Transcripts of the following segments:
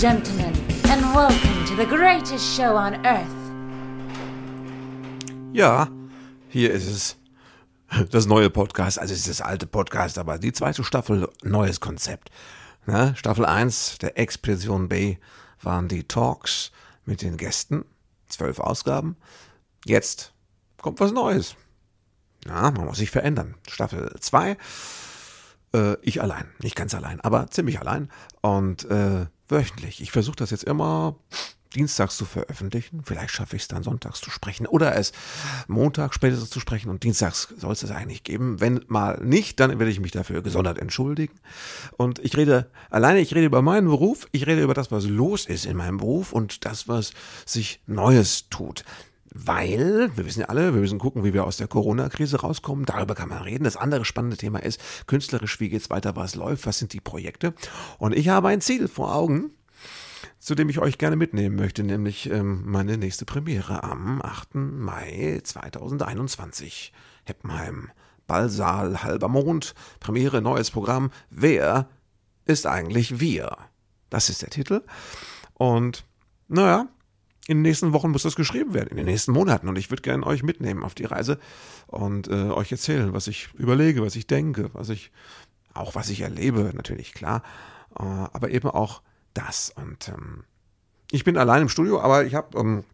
Gentlemen, and welcome to the greatest show on earth. Ja, hier ist es. Das neue Podcast, also es ist das alte Podcast, aber die zweite Staffel, neues Konzept. Na, Staffel 1 der Expedition B waren die Talks mit den Gästen, zwölf Ausgaben. Jetzt kommt was Neues. Ja, man muss sich verändern. Staffel 2 äh, ich allein, nicht ganz allein, aber ziemlich allein und äh, wöchentlich. Ich versuche das jetzt immer dienstags zu veröffentlichen. Vielleicht schaffe ich es dann sonntags zu sprechen oder es Montag spätestens zu sprechen und dienstags soll es es eigentlich geben. Wenn mal nicht, dann werde ich mich dafür gesondert entschuldigen. Und ich rede alleine, ich rede über meinen Beruf, ich rede über das, was los ist in meinem Beruf und das, was sich Neues tut. Weil, wir wissen ja alle, wir müssen gucken, wie wir aus der Corona-Krise rauskommen. Darüber kann man reden. Das andere spannende Thema ist künstlerisch, wie geht's weiter, was läuft, was sind die Projekte. Und ich habe ein Ziel vor Augen, zu dem ich euch gerne mitnehmen möchte, nämlich ähm, meine nächste Premiere am 8. Mai 2021. Heppenheim, Ballsaal, halber Mond, Premiere, neues Programm. Wer ist eigentlich wir? Das ist der Titel. Und naja, in den nächsten Wochen muss das geschrieben werden, in den nächsten Monaten. Und ich würde gerne euch mitnehmen auf die Reise und äh, euch erzählen, was ich überlege, was ich denke, was ich, auch was ich erlebe, natürlich klar, äh, aber eben auch das. Und ähm, ich bin allein im Studio, aber ich habe, ähm,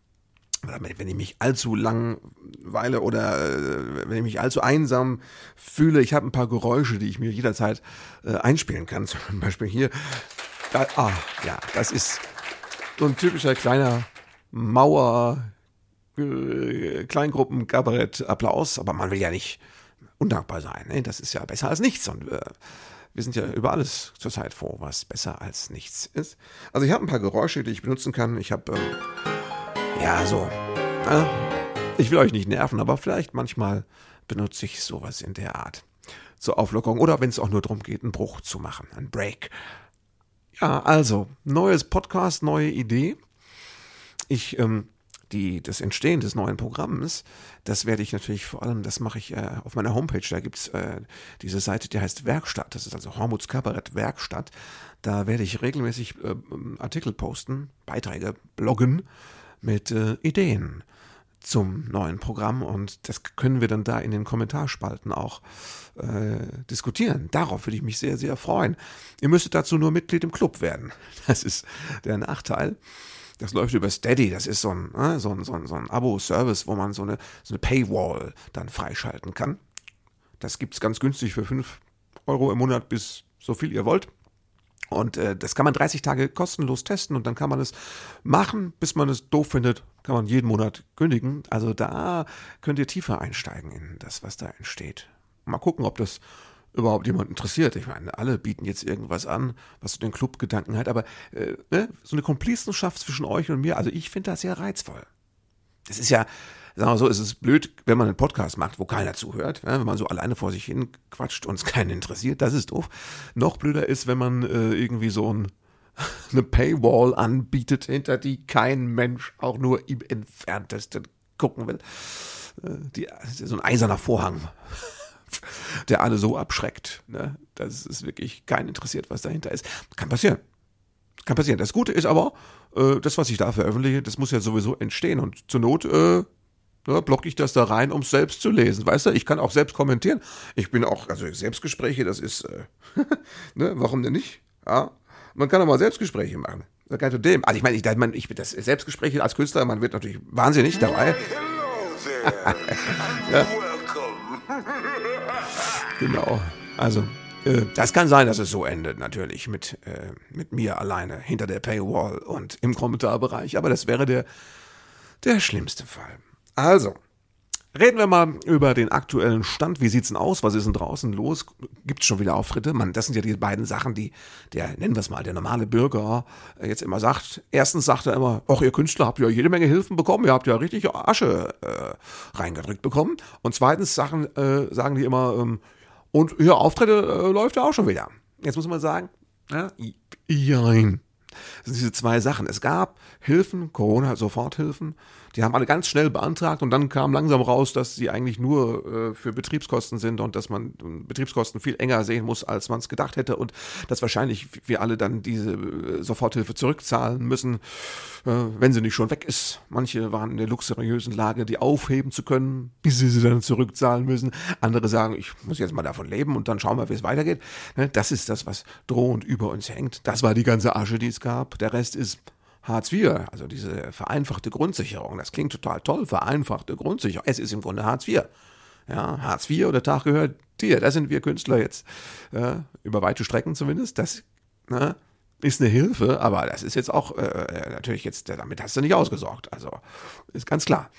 wenn ich mich allzu langweile oder äh, wenn ich mich allzu einsam fühle, ich habe ein paar Geräusche, die ich mir jederzeit äh, einspielen kann. Zum Beispiel hier. Da, ah, ja, das ist so ein typischer kleiner Mauer, äh, Kleingruppen, Kabarett, Applaus, aber man will ja nicht undankbar sein. Ne? Das ist ja besser als nichts. Und äh, wir sind ja über alles zurzeit froh, was besser als nichts ist. Also ich habe ein paar Geräusche, die ich benutzen kann. Ich habe, ähm, ja, so. Äh, ich will euch nicht nerven, aber vielleicht manchmal benutze ich sowas in der Art zur Auflockerung oder wenn es auch nur darum geht, einen Bruch zu machen, einen Break. Ja, also, neues Podcast, neue Idee ich ähm, die, das Entstehen des neuen Programms, das werde ich natürlich vor allem, das mache ich äh, auf meiner Homepage, da gibt's äh, diese Seite, die heißt Werkstatt, das ist also Hormuts Kabarett Werkstatt. Da werde ich regelmäßig äh, Artikel posten, Beiträge, bloggen mit äh, Ideen zum neuen Programm und das können wir dann da in den Kommentarspalten auch äh, diskutieren. Darauf würde ich mich sehr, sehr freuen. Ihr müsstet dazu nur Mitglied im Club werden. Das ist der Nachteil. Das läuft über Steady. Das ist so ein, ne, so ein, so ein, so ein Abo-Service, wo man so eine, so eine Paywall dann freischalten kann. Das gibt es ganz günstig für 5 Euro im Monat bis so viel ihr wollt. Und äh, das kann man 30 Tage kostenlos testen und dann kann man es machen, bis man es doof findet, kann man jeden Monat kündigen. Also da könnt ihr tiefer einsteigen in das, was da entsteht. Mal gucken, ob das überhaupt jemand interessiert. Ich meine, alle bieten jetzt irgendwas an, was so den Clubgedanken hat, aber äh, ne, so eine Komplizenschaft zwischen euch und mir, also ich finde das sehr reizvoll. Das ist ja, sagen wir so, es ist blöd, wenn man einen Podcast macht, wo keiner zuhört, ja, wenn man so alleine vor sich hin quatscht und es keinen interessiert, das ist doof. Noch blöder ist, wenn man äh, irgendwie so ein, eine Paywall anbietet, hinter die kein Mensch auch nur im entferntesten gucken will. Äh, die, so ein eiserner Vorhang der alle so abschreckt. Ne? Das ist wirklich kein interessiert, was dahinter ist. Kann passieren. Kann passieren. Das Gute ist aber, äh, das, was ich da veröffentliche, das muss ja sowieso entstehen. Und zur Not äh, ja, blocke ich das da rein, um es selbst zu lesen. Weißt du, ich kann auch selbst kommentieren. Ich bin auch, also Selbstgespräche, das ist, äh, ne, warum denn nicht? Ja, man kann auch mal Selbstgespräche machen. Das kann dem. Also ich meine, ich, ich, mein, ich das Selbstgespräche als Künstler, man wird natürlich wahnsinnig dabei. ja. Genau. Also, äh, das kann sein, dass es so endet, natürlich, mit, äh, mit mir alleine hinter der Paywall und im Kommentarbereich. Aber das wäre der, der schlimmste Fall. Also, Reden wir mal über den aktuellen Stand. Wie sieht's denn aus? Was ist denn draußen los? Gibt's schon wieder Auftritte? Man, das sind ja die beiden Sachen, die der, nennen wir es mal, der normale Bürger äh, jetzt immer sagt. Erstens sagt er immer, ach, ihr Künstler habt ja jede Menge Hilfen bekommen, ihr habt ja richtig Asche äh, reingedrückt bekommen. Und zweitens sagen, äh, sagen die immer, ähm, und hier Auftritte äh, läuft ja auch schon wieder. Jetzt muss man sagen, ja, jein. Das sind diese zwei Sachen. Es gab Hilfen, Corona-Soforthilfen, Die haben alle ganz schnell beantragt und dann kam langsam raus, dass sie eigentlich nur äh, für Betriebskosten sind und dass man Betriebskosten viel enger sehen muss, als man es gedacht hätte und dass wahrscheinlich wir alle dann diese äh, Soforthilfe zurückzahlen müssen, äh, wenn sie nicht schon weg ist. Manche waren in der luxuriösen Lage, die aufheben zu können, bis sie sie dann zurückzahlen müssen. Andere sagen, ich muss jetzt mal davon leben und dann schauen wir, wie es weitergeht. Ne, das ist das, was drohend über uns hängt. Das war die ganze Asche, die es gab. Der Rest ist Hartz IV, also diese vereinfachte Grundsicherung, das klingt total toll, vereinfachte Grundsicherung. Es ist im Grunde Hartz IV. Ja, Hartz IV oder Tag gehört dir, da sind wir Künstler jetzt. Ja, über weite Strecken zumindest. Das ne, ist eine Hilfe, aber das ist jetzt auch äh, natürlich jetzt, damit hast du nicht ausgesorgt. Also ist ganz klar.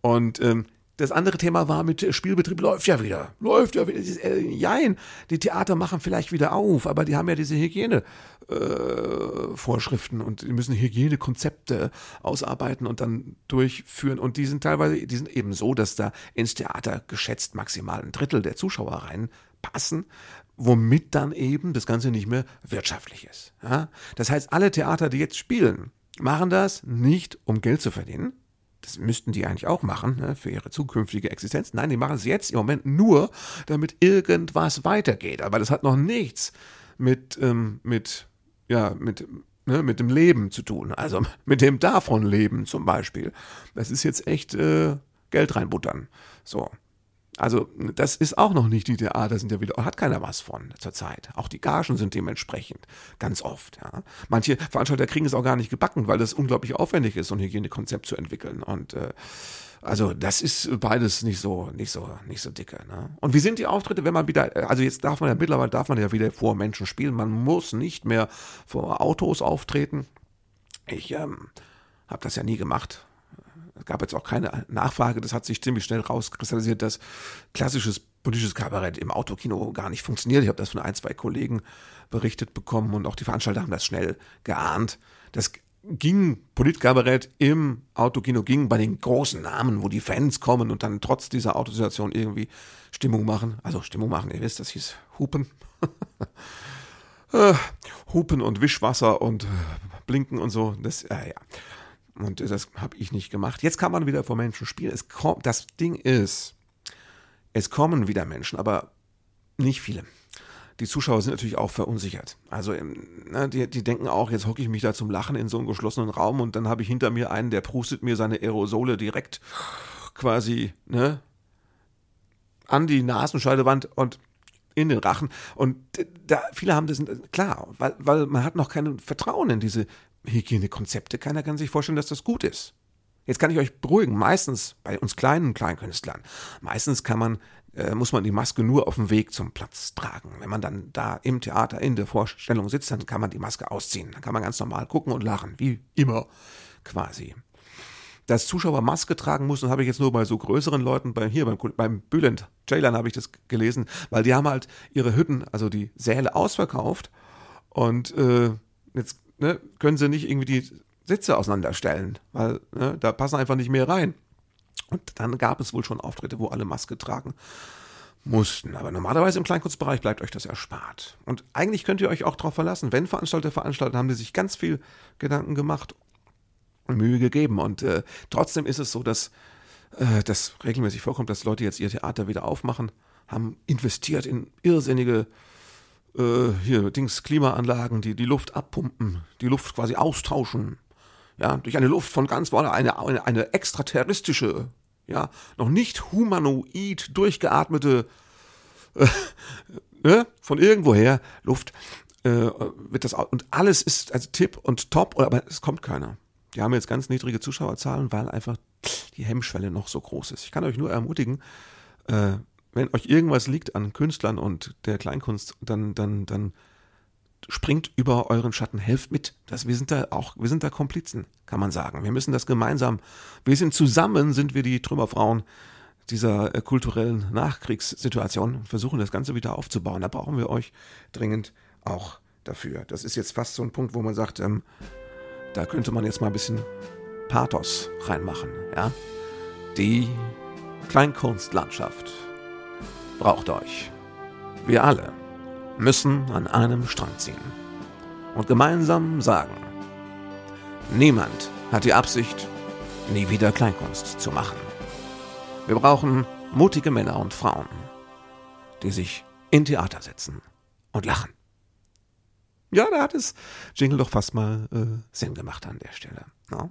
Und ähm, das andere Thema war mit Spielbetrieb läuft ja wieder. Läuft ja wieder. Äh, jein, die Theater machen vielleicht wieder auf, aber die haben ja diese Hygienevorschriften äh, und die müssen Hygienekonzepte ausarbeiten und dann durchführen. Und die sind teilweise, die sind eben so, dass da ins Theater geschätzt maximal ein Drittel der Zuschauer reinpassen, womit dann eben das Ganze nicht mehr wirtschaftlich ist. Ja? Das heißt, alle Theater, die jetzt spielen, machen das nicht, um Geld zu verdienen, das müssten die eigentlich auch machen, ne, für ihre zukünftige Existenz. Nein, die machen es jetzt im Moment nur, damit irgendwas weitergeht. Aber das hat noch nichts mit, ähm, mit, ja, mit, ne, mit dem Leben zu tun. Also mit dem davon leben zum Beispiel. Das ist jetzt echt äh, Geld reinbuttern. So. Also das ist auch noch nicht die Theater sind ja wieder, hat keiner was von zurzeit. Auch die Gagen sind dementsprechend ganz oft. Ja. Manche Veranstalter kriegen es auch gar nicht gebacken, weil das unglaublich aufwendig ist, so ein Hygienekonzept zu entwickeln. Und äh, also das ist beides nicht so, nicht so, nicht so dicke. Ne? Und wie sind die Auftritte, wenn man wieder, also jetzt darf man ja mittlerweile darf man ja wieder vor Menschen spielen. Man muss nicht mehr vor Autos auftreten. Ich ähm, habe das ja nie gemacht es gab jetzt auch keine Nachfrage, das hat sich ziemlich schnell rauskristallisiert, dass klassisches politisches Kabarett im Autokino gar nicht funktioniert. Ich habe das von ein, zwei Kollegen berichtet bekommen und auch die Veranstalter haben das schnell geahnt. Das ging Politkabarett im Autokino, ging bei den großen Namen, wo die Fans kommen und dann trotz dieser Autosituation irgendwie Stimmung machen. Also Stimmung machen, ihr wisst, das hieß Hupen. äh, Hupen und Wischwasser und äh, Blinken und so. Das, äh, ja. Und das habe ich nicht gemacht. Jetzt kann man wieder vor Menschen spielen. Es kommt, das Ding ist, es kommen wieder Menschen, aber nicht viele. Die Zuschauer sind natürlich auch verunsichert. Also ne, die, die denken auch, jetzt hocke ich mich da zum Lachen in so einem geschlossenen Raum und dann habe ich hinter mir einen, der prustet mir seine Aerosole direkt quasi ne, an die Nasenscheidewand und in den Rachen. Und da, viele haben das, klar, weil, weil man hat noch kein Vertrauen in diese Hygienekonzepte. Keiner kann sich vorstellen, dass das gut ist. Jetzt kann ich euch beruhigen, meistens bei uns kleinen Kleinkünstlern, meistens kann man, äh, muss man die Maske nur auf dem Weg zum Platz tragen. Wenn man dann da im Theater in der Vorstellung sitzt, dann kann man die Maske ausziehen. Dann kann man ganz normal gucken und lachen, wie immer quasi. Dass Zuschauer Maske tragen müssen, habe ich jetzt nur bei so größeren Leuten, bei hier beim, beim Bülent Ceylan habe ich das gelesen, weil die haben halt ihre Hütten, also die Säle ausverkauft und äh, jetzt ne, können sie nicht irgendwie die Sitze auseinanderstellen, weil ne, da passen einfach nicht mehr rein. Und dann gab es wohl schon Auftritte, wo alle Maske tragen mussten. Aber normalerweise im Kleinkunstbereich bleibt euch das erspart. Und eigentlich könnt ihr euch auch darauf verlassen, wenn Veranstalter veranstalten, haben die sich ganz viel Gedanken gemacht und Mühe gegeben. Und äh, trotzdem ist es so, dass äh, das regelmäßig vorkommt, dass Leute jetzt ihr Theater wieder aufmachen, haben investiert in irrsinnige äh, hier Dings Klimaanlagen, die die Luft abpumpen, die Luft quasi austauschen. Ja, durch eine Luft von ganz woanders, eine, eine, eine extraterrestrische, ja, noch nicht humanoid durchgeatmete, äh, ne, von irgendwoher Luft, äh, wird das, und alles ist also Tipp und Top, aber es kommt keiner. Die haben jetzt ganz niedrige Zuschauerzahlen, weil einfach die Hemmschwelle noch so groß ist. Ich kann euch nur ermutigen, äh, wenn euch irgendwas liegt an Künstlern und der Kleinkunst, dann, dann, dann springt über euren Schatten, helft mit. Das, wir sind da auch, wir sind da Komplizen, kann man sagen. Wir müssen das gemeinsam, wir sind zusammen, sind wir die Trümmerfrauen dieser äh, kulturellen Nachkriegssituation und versuchen das Ganze wieder aufzubauen. Da brauchen wir euch dringend auch dafür. Das ist jetzt fast so ein Punkt, wo man sagt, ähm, da könnte man jetzt mal ein bisschen Pathos reinmachen, ja. Die Kleinkunstlandschaft braucht euch. Wir alle müssen an einem Strang ziehen und gemeinsam sagen, niemand hat die Absicht, nie wieder Kleinkunst zu machen. Wir brauchen mutige Männer und Frauen, die sich in Theater setzen und lachen. Ja, da hat es Jingle doch fast mal äh, Sinn gemacht an der Stelle. Ja.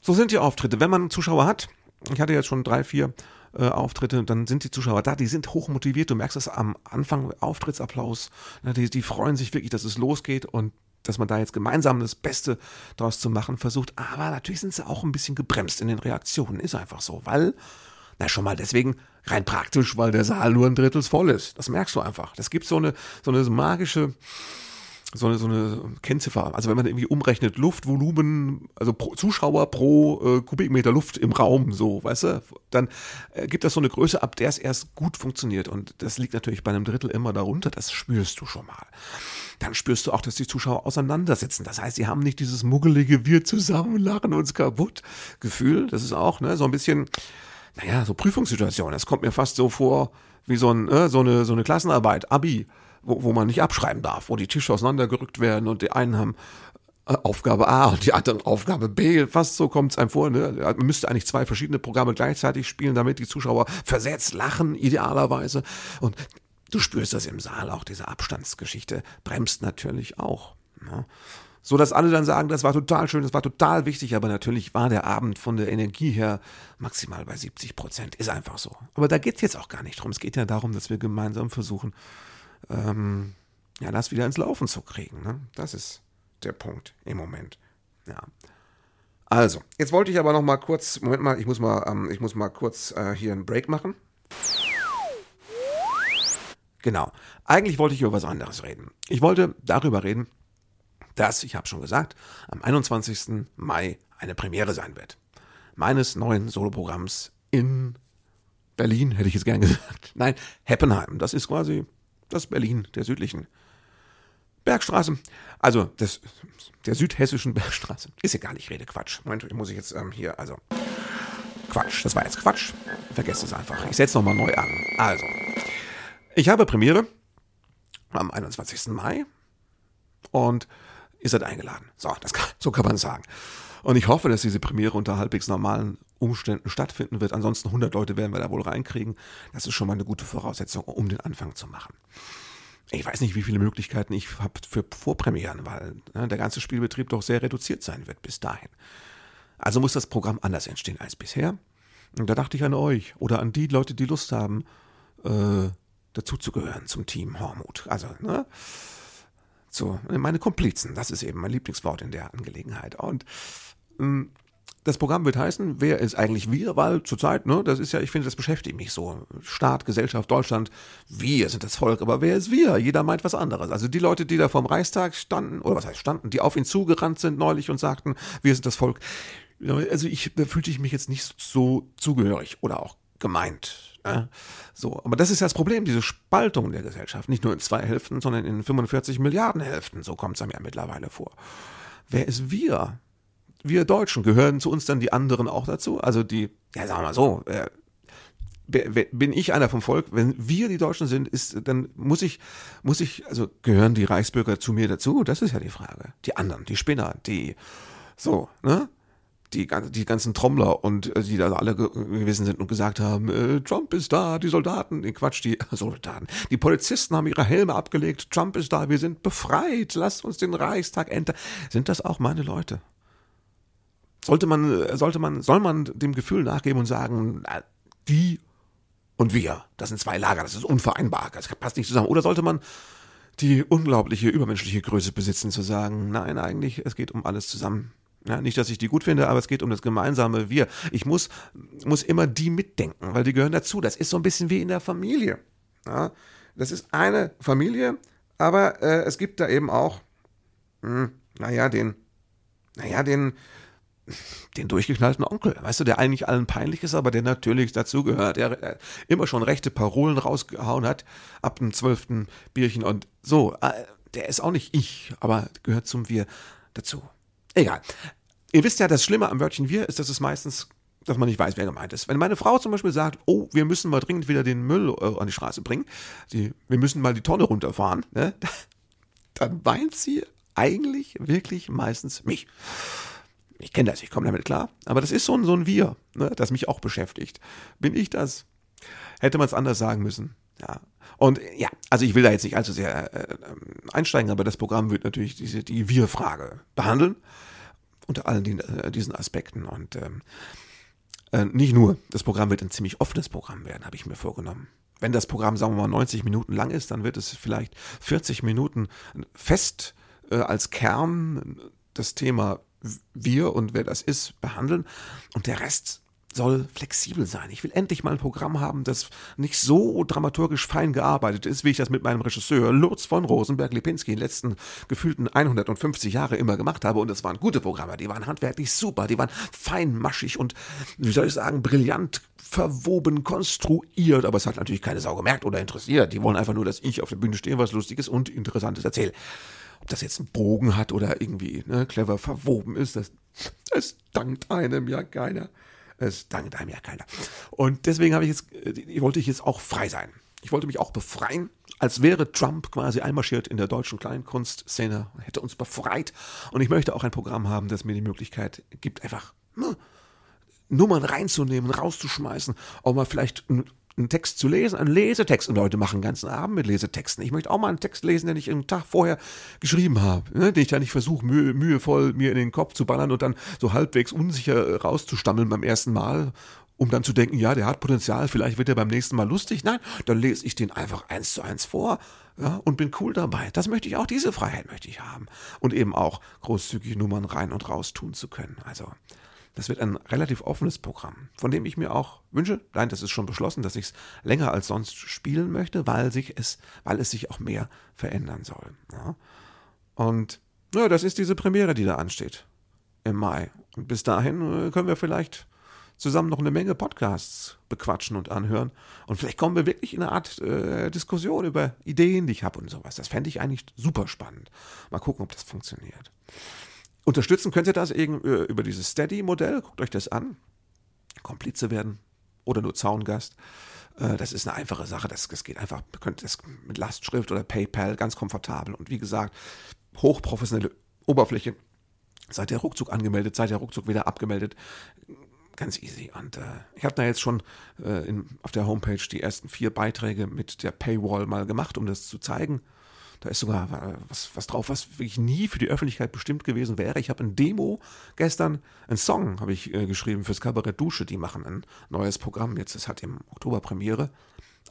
So sind die Auftritte. Wenn man Zuschauer hat, ich hatte jetzt schon drei, vier äh, Auftritte, dann sind die Zuschauer da, die sind hochmotiviert. Du merkst das am Anfang, Auftrittsapplaus. Ne, die, die freuen sich wirklich, dass es losgeht und dass man da jetzt gemeinsam das Beste draus zu machen versucht. Aber natürlich sind sie auch ein bisschen gebremst in den Reaktionen. Ist einfach so, weil, na schon mal deswegen rein praktisch, weil der Saal nur ein Drittel voll ist. Das merkst du einfach. Das gibt so eine, so eine magische, so eine, so eine Kennziffer. Also wenn man irgendwie umrechnet, Luftvolumen, also pro Zuschauer pro äh, Kubikmeter Luft im Raum, so, weißt du, dann äh, gibt das so eine Größe, ab der es erst gut funktioniert. Und das liegt natürlich bei einem Drittel immer darunter, das spürst du schon mal. Dann spürst du auch, dass die Zuschauer auseinandersitzen. Das heißt, sie haben nicht dieses muggelige Wir zusammen lachen uns kaputt Gefühl. Das ist auch, ne, so ein bisschen, naja, so Prüfungssituation. Das kommt mir fast so vor, wie so, ein, äh, so, eine, so eine Klassenarbeit, Abi wo, wo man nicht abschreiben darf, wo die Tische auseinandergerückt werden und die einen haben äh, Aufgabe A und die anderen Aufgabe B. Fast so kommt es einem vor. Ne? Man müsste eigentlich zwei verschiedene Programme gleichzeitig spielen, damit die Zuschauer versetzt lachen, idealerweise. Und du spürst das im Saal auch, diese Abstandsgeschichte bremst natürlich auch. Ne? So dass alle dann sagen, das war total schön, das war total wichtig, aber natürlich war der Abend von der Energie her maximal bei 70 Prozent. Ist einfach so. Aber da geht es jetzt auch gar nicht drum. Es geht ja darum, dass wir gemeinsam versuchen, ähm, ja, das wieder ins Laufen zu kriegen. Ne? Das ist der Punkt im Moment. Ja. Also, jetzt wollte ich aber noch mal kurz, Moment mal, ich muss mal, ähm, ich muss mal kurz äh, hier einen Break machen. Genau. Eigentlich wollte ich über was anderes reden. Ich wollte darüber reden, dass, ich habe schon gesagt, am 21. Mai eine Premiere sein wird. Meines neuen Soloprogramms in Berlin, hätte ich jetzt gern gesagt. Nein, Heppenheim. Das ist quasi das Berlin der südlichen Bergstraße. Also des, der südhessischen Bergstraße. Ist ja gar nicht Rede Quatsch. Moment, muss ich jetzt ähm, hier, also Quatsch. Das war jetzt Quatsch. Vergesst es einfach. Ich setze nochmal neu an. Also, ich habe Premiere am 21. Mai und ihr seid eingeladen. So, das kann, so kann man sagen. Und ich hoffe, dass diese Premiere unter halbwegs normalen Umständen stattfinden wird. Ansonsten 100 Leute werden wir da wohl reinkriegen. Das ist schon mal eine gute Voraussetzung, um den Anfang zu machen. Ich weiß nicht, wie viele Möglichkeiten ich habe für Vorpremieren, weil ne, der ganze Spielbetrieb doch sehr reduziert sein wird bis dahin. Also muss das Programm anders entstehen als bisher. Und da dachte ich an euch oder an die Leute, die Lust haben, äh, dazuzugehören zum Team Hormut. Also, ne? So, meine Komplizen, das ist eben mein Lieblingswort in der Angelegenheit. Und ähm, das Programm wird heißen, wer ist eigentlich wir? Weil zurzeit, ne, das ist ja, ich finde, das beschäftigt mich so. Staat, Gesellschaft, Deutschland, wir sind das Volk, aber wer ist wir? Jeder meint was anderes. Also die Leute, die da vorm Reichstag standen, oder was heißt standen, die auf ihn zugerannt sind neulich und sagten, wir sind das Volk. Also ich, da fühlte ich mich jetzt nicht so zugehörig oder auch gemeint. Ne? So, aber das ist ja das Problem, diese Spaltung der Gesellschaft. Nicht nur in zwei Hälften, sondern in 45 Milliarden Hälften. So kommt es einem ja mittlerweile vor. Wer ist wir? Wir Deutschen, gehören zu uns dann die anderen auch dazu? Also die, ja, sagen wir mal so, äh, bin ich einer vom Volk, wenn wir die Deutschen sind, ist, dann muss ich, muss ich, also gehören die Reichsbürger zu mir dazu? Das ist ja die Frage. Die anderen, die Spinner, die, so, ne? Die, die ganzen Trommler und äh, die da alle gewesen sind und gesagt haben, äh, Trump ist da, die Soldaten, nee, Quatsch, die Soldaten, die Polizisten haben ihre Helme abgelegt, Trump ist da, wir sind befreit, lasst uns den Reichstag enter. Sind das auch meine Leute? Sollte man, sollte man, soll man dem Gefühl nachgeben und sagen, die und wir, das sind zwei Lager, das ist unvereinbar, das passt nicht zusammen. Oder sollte man die unglaubliche übermenschliche Größe besitzen, zu sagen, nein, eigentlich, es geht um alles zusammen. Ja, nicht, dass ich die gut finde, aber es geht um das gemeinsame Wir. Ich muss, muss immer die mitdenken, weil die gehören dazu. Das ist so ein bisschen wie in der Familie. Ja, das ist eine Familie, aber äh, es gibt da eben auch, hm, naja, den, naja, den, den durchgeknallten Onkel, weißt du, der eigentlich allen peinlich ist, aber der natürlich dazugehört, der, der immer schon rechte Parolen rausgehauen hat, ab dem zwölften Bierchen und so, äh, der ist auch nicht ich, aber gehört zum Wir dazu. Egal. Ihr wisst ja, das Schlimme am Wörtchen Wir ist, dass es meistens dass man nicht weiß, wer gemeint ist. Wenn meine Frau zum Beispiel sagt, oh, wir müssen mal dringend wieder den Müll äh, an die Straße bringen, die, wir müssen mal die Tonne runterfahren, ne, dann weint sie eigentlich wirklich meistens mich. Ich kenne das, ich komme damit klar. Aber das ist so ein, so ein Wir, ne, das mich auch beschäftigt. Bin ich das? Hätte man es anders sagen müssen. Ja. Und ja, also ich will da jetzt nicht allzu sehr äh, einsteigen, aber das Programm wird natürlich diese, die Wir-Frage behandeln. Unter allen die, äh, diesen Aspekten. Und ähm, äh, nicht nur, das Programm wird ein ziemlich offenes Programm werden, habe ich mir vorgenommen. Wenn das Programm, sagen wir mal, 90 Minuten lang ist, dann wird es vielleicht 40 Minuten fest äh, als Kern das Thema wir und wer das ist behandeln und der Rest soll flexibel sein. Ich will endlich mal ein Programm haben, das nicht so dramaturgisch fein gearbeitet ist, wie ich das mit meinem Regisseur Lutz von Rosenberg-Lipinski in den letzten gefühlten 150 Jahre immer gemacht habe. Und es waren gute Programme, die waren handwerklich super, die waren feinmaschig und, wie soll ich sagen, brillant verwoben, konstruiert. Aber es hat natürlich keine Sau gemerkt oder interessiert. Die wollen einfach nur, dass ich auf der Bühne stehe, was Lustiges und Interessantes erzähle ob das jetzt einen Bogen hat oder irgendwie ne, clever verwoben ist, das, das dankt einem ja keiner. Es dankt einem ja keiner. Und deswegen habe ich jetzt, äh, wollte ich jetzt auch frei sein. Ich wollte mich auch befreien, als wäre Trump quasi einmarschiert in der deutschen Kleinkunstszene, hätte uns befreit. Und ich möchte auch ein Programm haben, das mir die Möglichkeit gibt, einfach ne, Nummern reinzunehmen, rauszuschmeißen, auch mal vielleicht einen Text zu lesen, einen Lesetext. Und Leute machen den ganzen Abend mit Lesetexten. Ich möchte auch mal einen Text lesen, den ich einen Tag vorher geschrieben habe, ne? den ich ja nicht versuche, mühe, mühevoll mir in den Kopf zu ballern und dann so halbwegs unsicher rauszustammeln beim ersten Mal, um dann zu denken, ja, der hat Potenzial, vielleicht wird er beim nächsten Mal lustig. Nein, dann lese ich den einfach eins zu eins vor ja, und bin cool dabei. Das möchte ich auch, diese Freiheit möchte ich haben. Und eben auch großzügig Nummern rein und raus tun zu können. Also das wird ein relativ offenes Programm, von dem ich mir auch wünsche, nein, das ist schon beschlossen, dass ich es länger als sonst spielen möchte, weil, sich es, weil es sich auch mehr verändern soll. Ja. Und ja, das ist diese Premiere, die da ansteht im Mai. Und bis dahin äh, können wir vielleicht zusammen noch eine Menge Podcasts bequatschen und anhören. Und vielleicht kommen wir wirklich in eine Art äh, Diskussion über Ideen, die ich habe und sowas. Das fände ich eigentlich super spannend. Mal gucken, ob das funktioniert. Unterstützen könnt ihr das eben äh, über dieses Steady-Modell. Guckt euch das an. Komplize werden oder nur Zaungast. Äh, das ist eine einfache Sache. Das, das geht einfach. Ihr könnt das mit Lastschrift oder PayPal ganz komfortabel. Und wie gesagt, hochprofessionelle Oberfläche. Seid ihr ruckzuck angemeldet, seid ihr ruckzuck wieder abgemeldet. Ganz easy. Und äh, ich habe da jetzt schon äh, in, auf der Homepage die ersten vier Beiträge mit der Paywall mal gemacht, um das zu zeigen. Da ist sogar was, was drauf, was wirklich nie für die Öffentlichkeit bestimmt gewesen wäre. Ich habe ein Demo gestern, einen Song habe ich äh, geschrieben fürs Kabarett Dusche. Die machen ein neues Programm jetzt. Es hat im Oktober Premiere.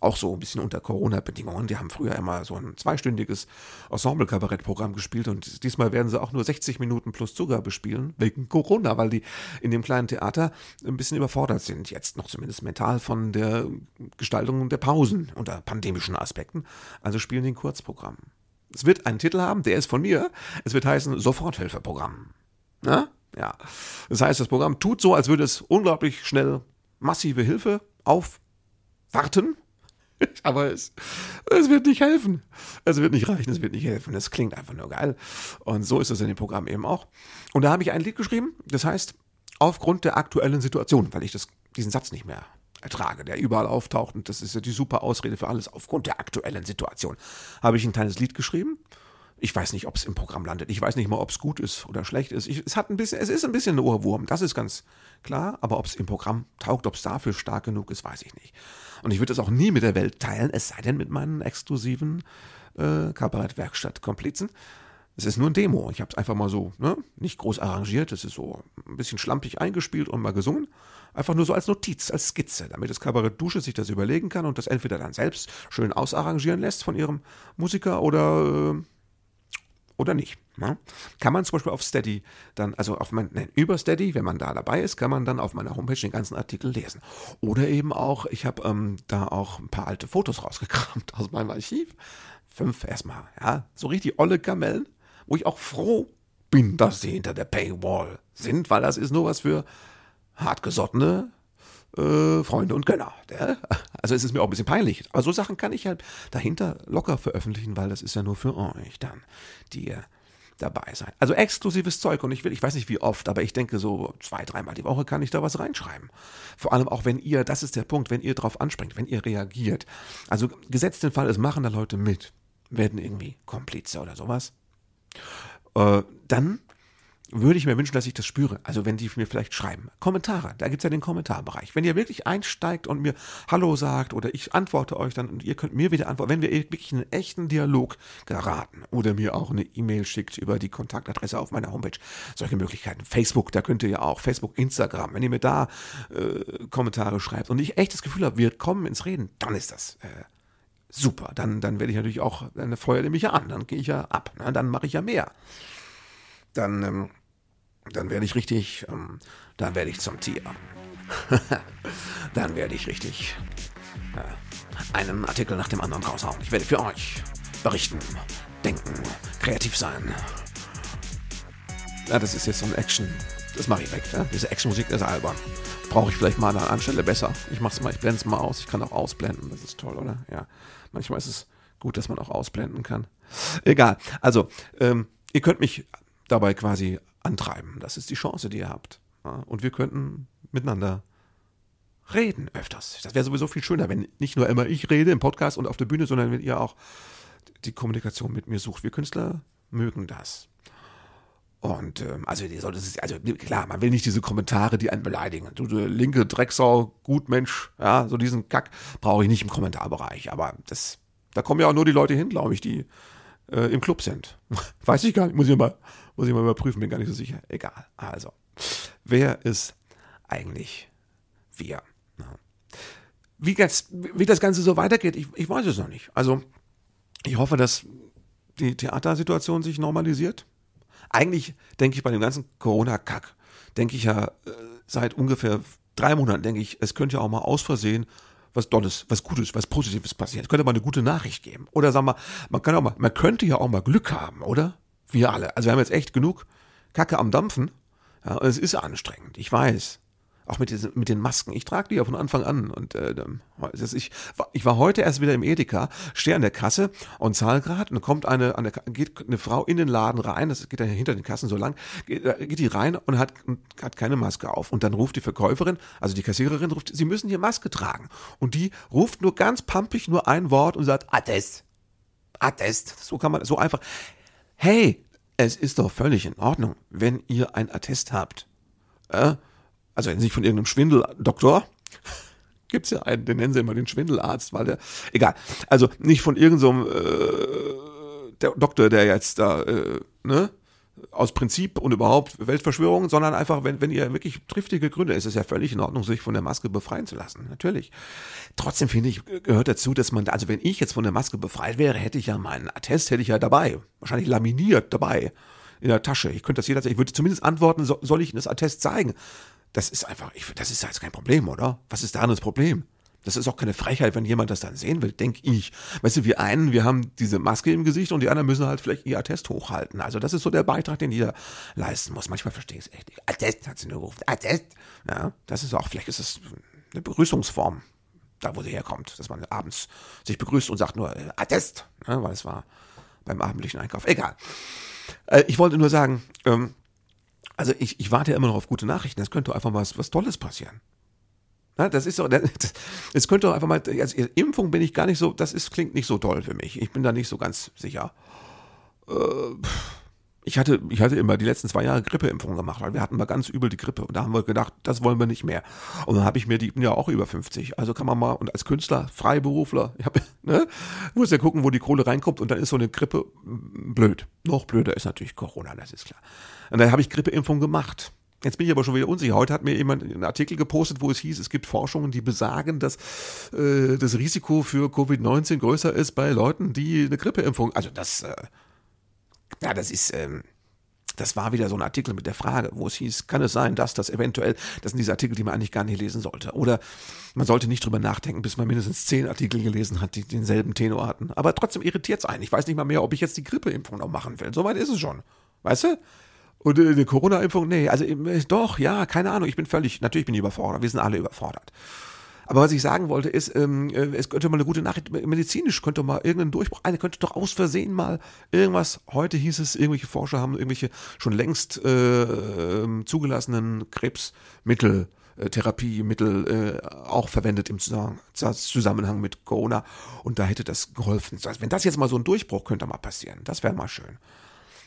Auch so ein bisschen unter Corona-Bedingungen. Die haben früher immer so ein zweistündiges Ensemble-Kabarett-Programm gespielt und diesmal werden sie auch nur 60 Minuten plus Zugabe spielen, wegen Corona, weil die in dem kleinen Theater ein bisschen überfordert sind, jetzt noch zumindest mental von der Gestaltung der Pausen unter pandemischen Aspekten. Also spielen die ein Kurzprogramm. Es wird einen Titel haben, der ist von mir. Es wird heißen Soforthilfeprogramm. Na? Ja. Das heißt, das Programm tut so, als würde es unglaublich schnell massive Hilfe aufwarten. Aber es, es wird nicht helfen. Es wird nicht reichen, es wird nicht helfen. Es klingt einfach nur geil. Und so ist es in dem Programm eben auch. Und da habe ich ein Lied geschrieben, das heißt, aufgrund der aktuellen Situation, weil ich das, diesen Satz nicht mehr ertrage, der überall auftaucht. Und das ist ja die super Ausrede für alles. Aufgrund der aktuellen Situation habe ich ein kleines Lied geschrieben. Ich weiß nicht, ob es im Programm landet. Ich weiß nicht mal, ob es gut ist oder schlecht ist. Ich, es hat ein bisschen, es ist ein bisschen ein Ohrwurm. Das ist ganz klar. Aber ob es im Programm taugt, ob es dafür stark genug ist, weiß ich nicht. Und ich würde es auch nie mit der Welt teilen, es sei denn mit meinen exklusiven äh, Kabarettwerkstatt-Komplizen. Es ist nur ein Demo. Ich habe es einfach mal so, ne, nicht groß arrangiert. Es ist so ein bisschen schlampig eingespielt und mal gesungen. Einfach nur so als Notiz, als Skizze, damit das Kabarett Dusche sich das überlegen kann und das entweder dann selbst schön ausarrangieren lässt von ihrem Musiker oder, äh, oder nicht. Ja? Kann man zum Beispiel auf Steady dann, also auf mein, nein, über Steady, wenn man da dabei ist, kann man dann auf meiner Homepage den ganzen Artikel lesen. Oder eben auch, ich habe ähm, da auch ein paar alte Fotos rausgekramt aus meinem Archiv. Fünf erstmal, ja, so richtig olle Kamellen, wo ich auch froh bin, dass sie hinter der Paywall sind, weil das ist nur was für hartgesottene äh, Freunde und Gönner. Der, also es ist mir auch ein bisschen peinlich. Aber so Sachen kann ich halt dahinter locker veröffentlichen, weil das ist ja nur für euch dann, die ihr dabei seid. Also exklusives Zeug und ich will, ich weiß nicht wie oft, aber ich denke so zwei, dreimal die Woche kann ich da was reinschreiben. Vor allem auch wenn ihr, das ist der Punkt, wenn ihr drauf anspringt, wenn ihr reagiert. Also gesetzt den Fall, es machen da Leute mit, werden irgendwie Komplize oder sowas. Äh, dann würde ich mir wünschen, dass ich das spüre. Also wenn die mir vielleicht schreiben. Kommentare, da gibt's ja den Kommentarbereich. Wenn ihr wirklich einsteigt und mir Hallo sagt oder ich antworte euch dann und ihr könnt mir wieder antworten, wenn wir wirklich einen echten Dialog geraten oder mir auch eine E-Mail schickt über die Kontaktadresse auf meiner Homepage. Solche Möglichkeiten. Facebook, da könnt ihr ja auch. Facebook, Instagram. Wenn ihr mir da äh, Kommentare schreibt und ich echt das Gefühl habe, wir kommen ins Reden, dann ist das äh, super. Dann, dann werde ich natürlich auch, dann feuert ihr mich ja an, dann gehe ich ja ab, ne? dann mache ich ja mehr. Dann, ähm, dann werde ich richtig, ähm, dann werde ich zum Tier. dann werde ich richtig äh, einen Artikel nach dem anderen raushauen. Ich werde für euch berichten, denken, kreativ sein. Ja, das ist jetzt so ein Action. Das mache ich weg. Ja? Diese Actionmusik ist albern. Brauche ich vielleicht mal an Anstelle besser. Ich mach's mal, ich blende es mal aus. Ich kann auch ausblenden. Das ist toll, oder? Ja. Manchmal ist es gut, dass man auch ausblenden kann. Egal. Also, ähm, ihr könnt mich dabei quasi antreiben. Das ist die Chance, die ihr habt. Und wir könnten miteinander reden öfters. Das wäre sowieso viel schöner, wenn nicht nur immer ich rede im Podcast und auf der Bühne, sondern wenn ihr auch die Kommunikation mit mir sucht. Wir Künstler mögen das. Und ähm, also, also klar, man will nicht diese Kommentare, die einen beleidigen. Du, du linke Drecksau, Gutmensch, ja, so diesen Kack brauche ich nicht im Kommentarbereich. Aber das, da kommen ja auch nur die Leute hin, glaube ich, die äh, im Club sind. Weiß ich gar nicht, muss ich mal, muss ich mal überprüfen, bin gar nicht so sicher. Egal. Also, wer ist eigentlich wir? Wie, das, wie das Ganze so weitergeht, ich, ich weiß es noch nicht. Also, ich hoffe, dass die Theatersituation sich normalisiert eigentlich denke ich bei dem ganzen Corona-Kack, denke ich ja äh, seit ungefähr drei Monaten, denke ich, es könnte ja auch mal aus Versehen was Dolles, was Gutes, was Positives passieren. Es könnte mal eine gute Nachricht geben. Oder sagen wir, man kann auch mal, man könnte ja auch mal Glück haben, oder? Wir alle. Also wir haben jetzt echt genug Kacke am Dampfen. Ja, und es ist anstrengend. Ich weiß. Auch mit, diesen, mit den Masken. Ich trage die ja von Anfang an. Und äh, ich, ich war heute erst wieder im Edeka, stehe an der Kasse und zahle gerade. Und dann kommt eine, eine, geht eine Frau in den Laden rein, das geht dann hinter den Kassen so lang, geht, äh, geht die rein und hat, hat keine Maske auf. Und dann ruft die Verkäuferin, also die Kassiererin, ruft, sie müssen hier Maske tragen. Und die ruft nur ganz pampig nur ein Wort und sagt, Attest. Attest. So kann man, so einfach. Hey, es ist doch völlig in Ordnung, wenn ihr ein Attest habt. Äh, also nicht von irgendeinem Schwindeldoktor, gibt's ja einen, den nennen sie immer den Schwindelarzt, weil der, egal, also nicht von irgendeinem äh, der Doktor, der jetzt da, äh, ne, aus Prinzip und überhaupt Weltverschwörung, sondern einfach, wenn, wenn ihr wirklich triftige Gründe, ist es ja völlig in Ordnung, sich von der Maske befreien zu lassen. Natürlich. Trotzdem finde ich, gehört dazu, dass man, also wenn ich jetzt von der Maske befreit wäre, hätte ich ja meinen Attest, hätte ich ja dabei. Wahrscheinlich laminiert dabei. In der Tasche. Ich könnte das jederzeit, ich würde zumindest antworten, soll ich das Attest zeigen? Das ist einfach, ich, das ist jetzt kein Problem, oder? Was ist da das Problem? Das ist auch keine Frechheit, wenn jemand das dann sehen will, denke ich. Weißt du, wir einen, wir haben diese Maske im Gesicht und die anderen müssen halt vielleicht ihr Attest hochhalten. Also das ist so der Beitrag, den jeder leisten muss. Manchmal verstehe ich es echt nicht. Attest hat sie nur gerufen. Attest. Ja, das ist auch, vielleicht ist es eine Begrüßungsform, da wo sie herkommt, dass man abends sich begrüßt und sagt nur äh, Attest, ja, weil es war beim abendlichen Einkauf. Egal. Äh, ich wollte nur sagen, ähm, also ich, ich warte ja immer noch auf gute Nachrichten. Es könnte einfach mal was, was Tolles passieren. Das ist so, es könnte doch einfach mal, also Impfung bin ich gar nicht so, das ist, klingt nicht so toll für mich. Ich bin da nicht so ganz sicher. Äh, ich hatte, ich hatte immer die letzten zwei Jahre Grippeimpfung gemacht, weil wir hatten mal ganz übel die Grippe und da haben wir gedacht, das wollen wir nicht mehr. Und dann habe ich mir die, ja auch über 50, also kann man mal, und als Künstler, Freiberufler, ich hab, ne, muss ja gucken, wo die Kohle reinkommt und dann ist so eine Grippe blöd. Noch blöder ist natürlich Corona, das ist klar. Und dann habe ich Grippeimpfung gemacht. Jetzt bin ich aber schon wieder unsicher. Heute hat mir jemand einen Artikel gepostet, wo es hieß, es gibt Forschungen, die besagen, dass äh, das Risiko für Covid-19 größer ist bei Leuten, die eine Grippeimpfung, also das, äh, ja, das ist, ähm, das war wieder so ein Artikel mit der Frage, wo es hieß, kann es sein, dass das eventuell, das sind diese Artikel, die man eigentlich gar nicht lesen sollte. Oder man sollte nicht drüber nachdenken, bis man mindestens zehn Artikel gelesen hat, die denselben Tenor hatten. Aber trotzdem irritiert es einen. Ich weiß nicht mal mehr, ob ich jetzt die Grippeimpfung noch machen will. Soweit ist es schon. Weißt du? Und äh, eine Corona-Impfung, nee, also äh, doch, ja, keine Ahnung, ich bin völlig, natürlich bin ich überfordert, wir sind alle überfordert. Aber was ich sagen wollte ist, ähm, äh, es könnte mal eine gute Nachricht, medizinisch könnte mal irgendein Durchbruch, eine könnte doch aus Versehen mal irgendwas, heute hieß es, irgendwelche Forscher haben irgendwelche schon längst äh, ähm, zugelassenen Krebsmittel, äh, Therapiemittel äh, auch verwendet im Zusammenhang mit Corona und da hätte das geholfen. Heißt, wenn das jetzt mal so ein Durchbruch könnte mal passieren, das wäre mal schön.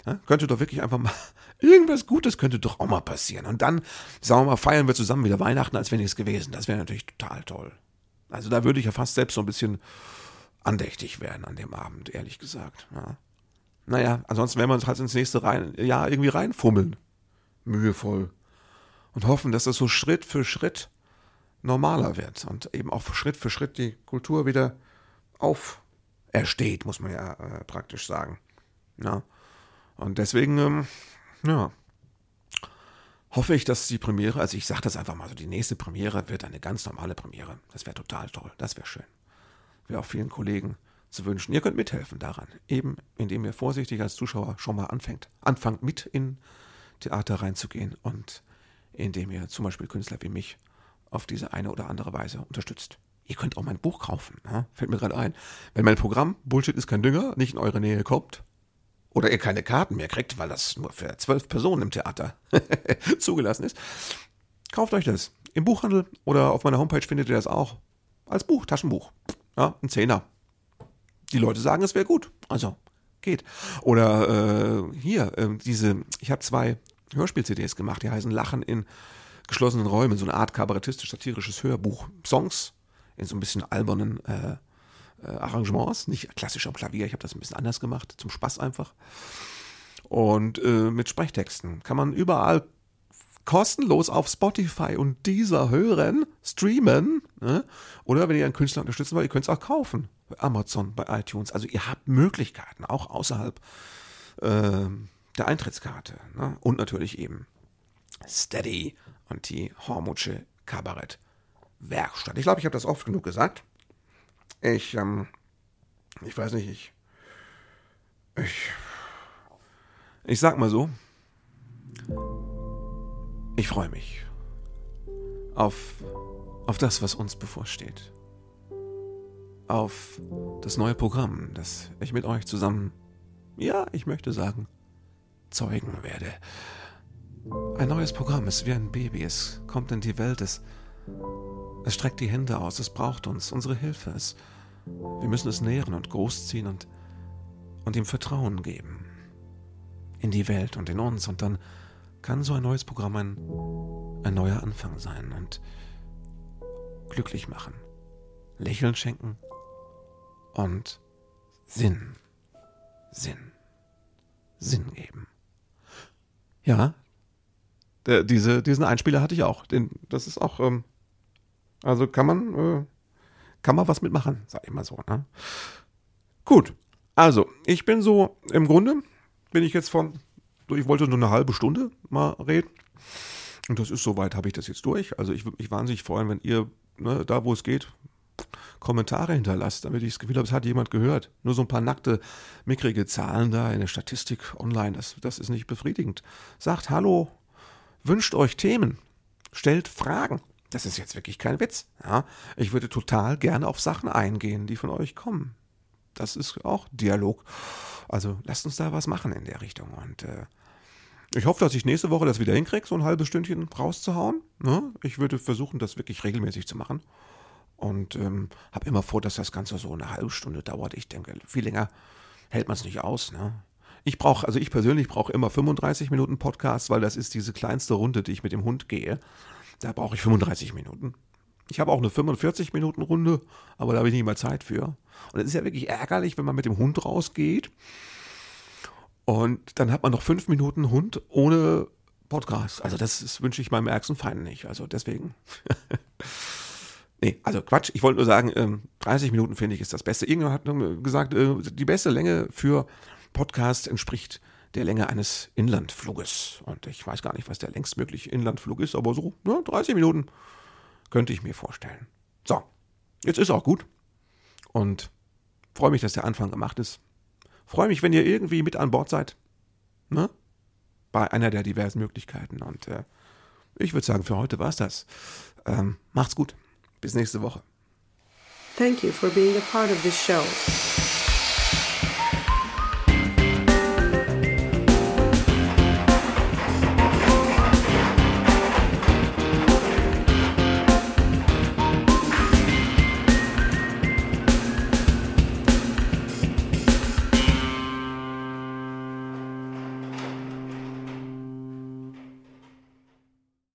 Ne? Könnte doch wirklich einfach mal, irgendwas Gutes könnte doch auch mal passieren. Und dann, sagen wir mal, feiern wir zusammen wieder Weihnachten, als wäre nichts gewesen. Das wäre natürlich total toll. Also da würde ich ja fast selbst so ein bisschen andächtig werden an dem Abend, ehrlich gesagt. Ja. Naja, ansonsten werden wir uns halt ins nächste rein, Jahr irgendwie reinfummeln. Mühevoll. Und hoffen, dass das so Schritt für Schritt normaler wird und eben auch Schritt für Schritt die Kultur wieder aufersteht, muss man ja äh, praktisch sagen. Ja. Und deswegen, ähm, ja, hoffe ich, dass die Premiere, also ich sage das einfach mal so, die nächste Premiere wird eine ganz normale Premiere. Das wäre total toll, das wäre schön. Wäre auch vielen Kollegen zu wünschen. Ihr könnt mithelfen daran, eben indem ihr vorsichtig als Zuschauer schon mal anfängt, anfangt mit in Theater reinzugehen und indem ihr zum Beispiel Künstler wie mich auf diese eine oder andere Weise unterstützt. Ihr könnt auch mein Buch kaufen, ne? fällt mir gerade ein. Wenn mein Programm Bullshit ist kein Dünger nicht in eure Nähe kommt, oder ihr keine Karten mehr kriegt, weil das nur für zwölf Personen im Theater zugelassen ist, kauft euch das. Im Buchhandel oder auf meiner Homepage findet ihr das auch. Als Buch, Taschenbuch. Ja, ein Zehner. Die Leute sagen, es wäre gut. Also, geht. Oder äh, hier, äh, diese, ich habe zwei Hörspiel-CDs gemacht, die heißen Lachen in geschlossenen Räumen, so eine Art kabarettistisch-satirisches Hörbuch. Songs in so ein bisschen albernen äh, äh, Arrangements, nicht klassisch am Klavier, ich habe das ein bisschen anders gemacht, zum Spaß einfach. Und äh, mit Sprechtexten kann man überall kostenlos auf Spotify und dieser hören, streamen. Ne? Oder wenn ihr einen Künstler unterstützen wollt, ihr könnt es auch kaufen. Bei Amazon, bei iTunes. Also ihr habt Möglichkeiten, auch außerhalb äh, der Eintrittskarte. Ne? Und natürlich eben Steady und die Hormutsche Kabarett Werkstatt. Ich glaube, ich habe das oft genug gesagt. Ich, ähm, ich weiß nicht, ich, ich, ich sag mal so, ich freue mich auf, auf das, was uns bevorsteht. Auf das neue Programm, das ich mit euch zusammen, ja, ich möchte sagen, zeugen werde. Ein neues Programm ist wie ein Baby, es kommt in die Welt, es, es streckt die Hände aus, es braucht uns, unsere Hilfe, es, wir müssen es nähren und großziehen und, und ihm Vertrauen geben. In die Welt und in uns. Und dann kann so ein neues Programm ein, ein neuer Anfang sein und glücklich machen, Lächeln schenken und Sinn, Sinn, Sinn geben. Ja, der, diese, diesen Einspieler hatte ich auch. Den, das ist auch, ähm, also kann man, äh, kann man was mitmachen, sag ich mal so. Ne? Gut, also ich bin so, im Grunde bin ich jetzt von, ich wollte nur eine halbe Stunde mal reden. Und das ist soweit, habe ich das jetzt durch. Also ich würde mich wahnsinnig freuen, wenn ihr, ne, da wo es geht, Kommentare hinterlasst, damit ich das Gefühl habe, es hat jemand gehört. Nur so ein paar nackte, mickrige Zahlen da in der Statistik online, das, das ist nicht befriedigend. Sagt Hallo, wünscht euch Themen, stellt Fragen. Das ist jetzt wirklich kein Witz. Ja? Ich würde total gerne auf Sachen eingehen, die von euch kommen. Das ist auch Dialog. Also lasst uns da was machen in der Richtung. Und äh, ich hoffe, dass ich nächste Woche das wieder hinkriege, so ein halbes Stündchen rauszuhauen. Ne? Ich würde versuchen, das wirklich regelmäßig zu machen. Und ähm, habe immer vor, dass das Ganze so eine halbe Stunde dauert. Ich denke, viel länger hält man es nicht aus. Ne? Ich brauche, also ich persönlich brauche immer 35 Minuten Podcast, weil das ist diese kleinste Runde, die ich mit dem Hund gehe. Da brauche ich 35 Minuten. Ich habe auch eine 45-Minuten-Runde, aber da habe ich nicht mal Zeit für. Und es ist ja wirklich ärgerlich, wenn man mit dem Hund rausgeht. Und dann hat man noch fünf Minuten Hund ohne Podcast. Also das, das wünsche ich meinem ärgsten Feind nicht. Also deswegen. nee, also Quatsch. Ich wollte nur sagen, 30 ähm, Minuten finde ich ist das Beste. Irgendjemand hat gesagt, äh, die beste Länge für Podcast entspricht der Länge eines Inlandfluges. Und ich weiß gar nicht, was der längstmögliche Inlandflug ist, aber so ne, 30 Minuten könnte ich mir vorstellen. So, jetzt ist auch gut. Und freue mich, dass der Anfang gemacht ist. Freue mich, wenn ihr irgendwie mit an Bord seid. Ne? Bei einer der diversen Möglichkeiten. Und äh, ich würde sagen, für heute war es das. Ähm, macht's gut. Bis nächste Woche. Thank you for being a part of this show.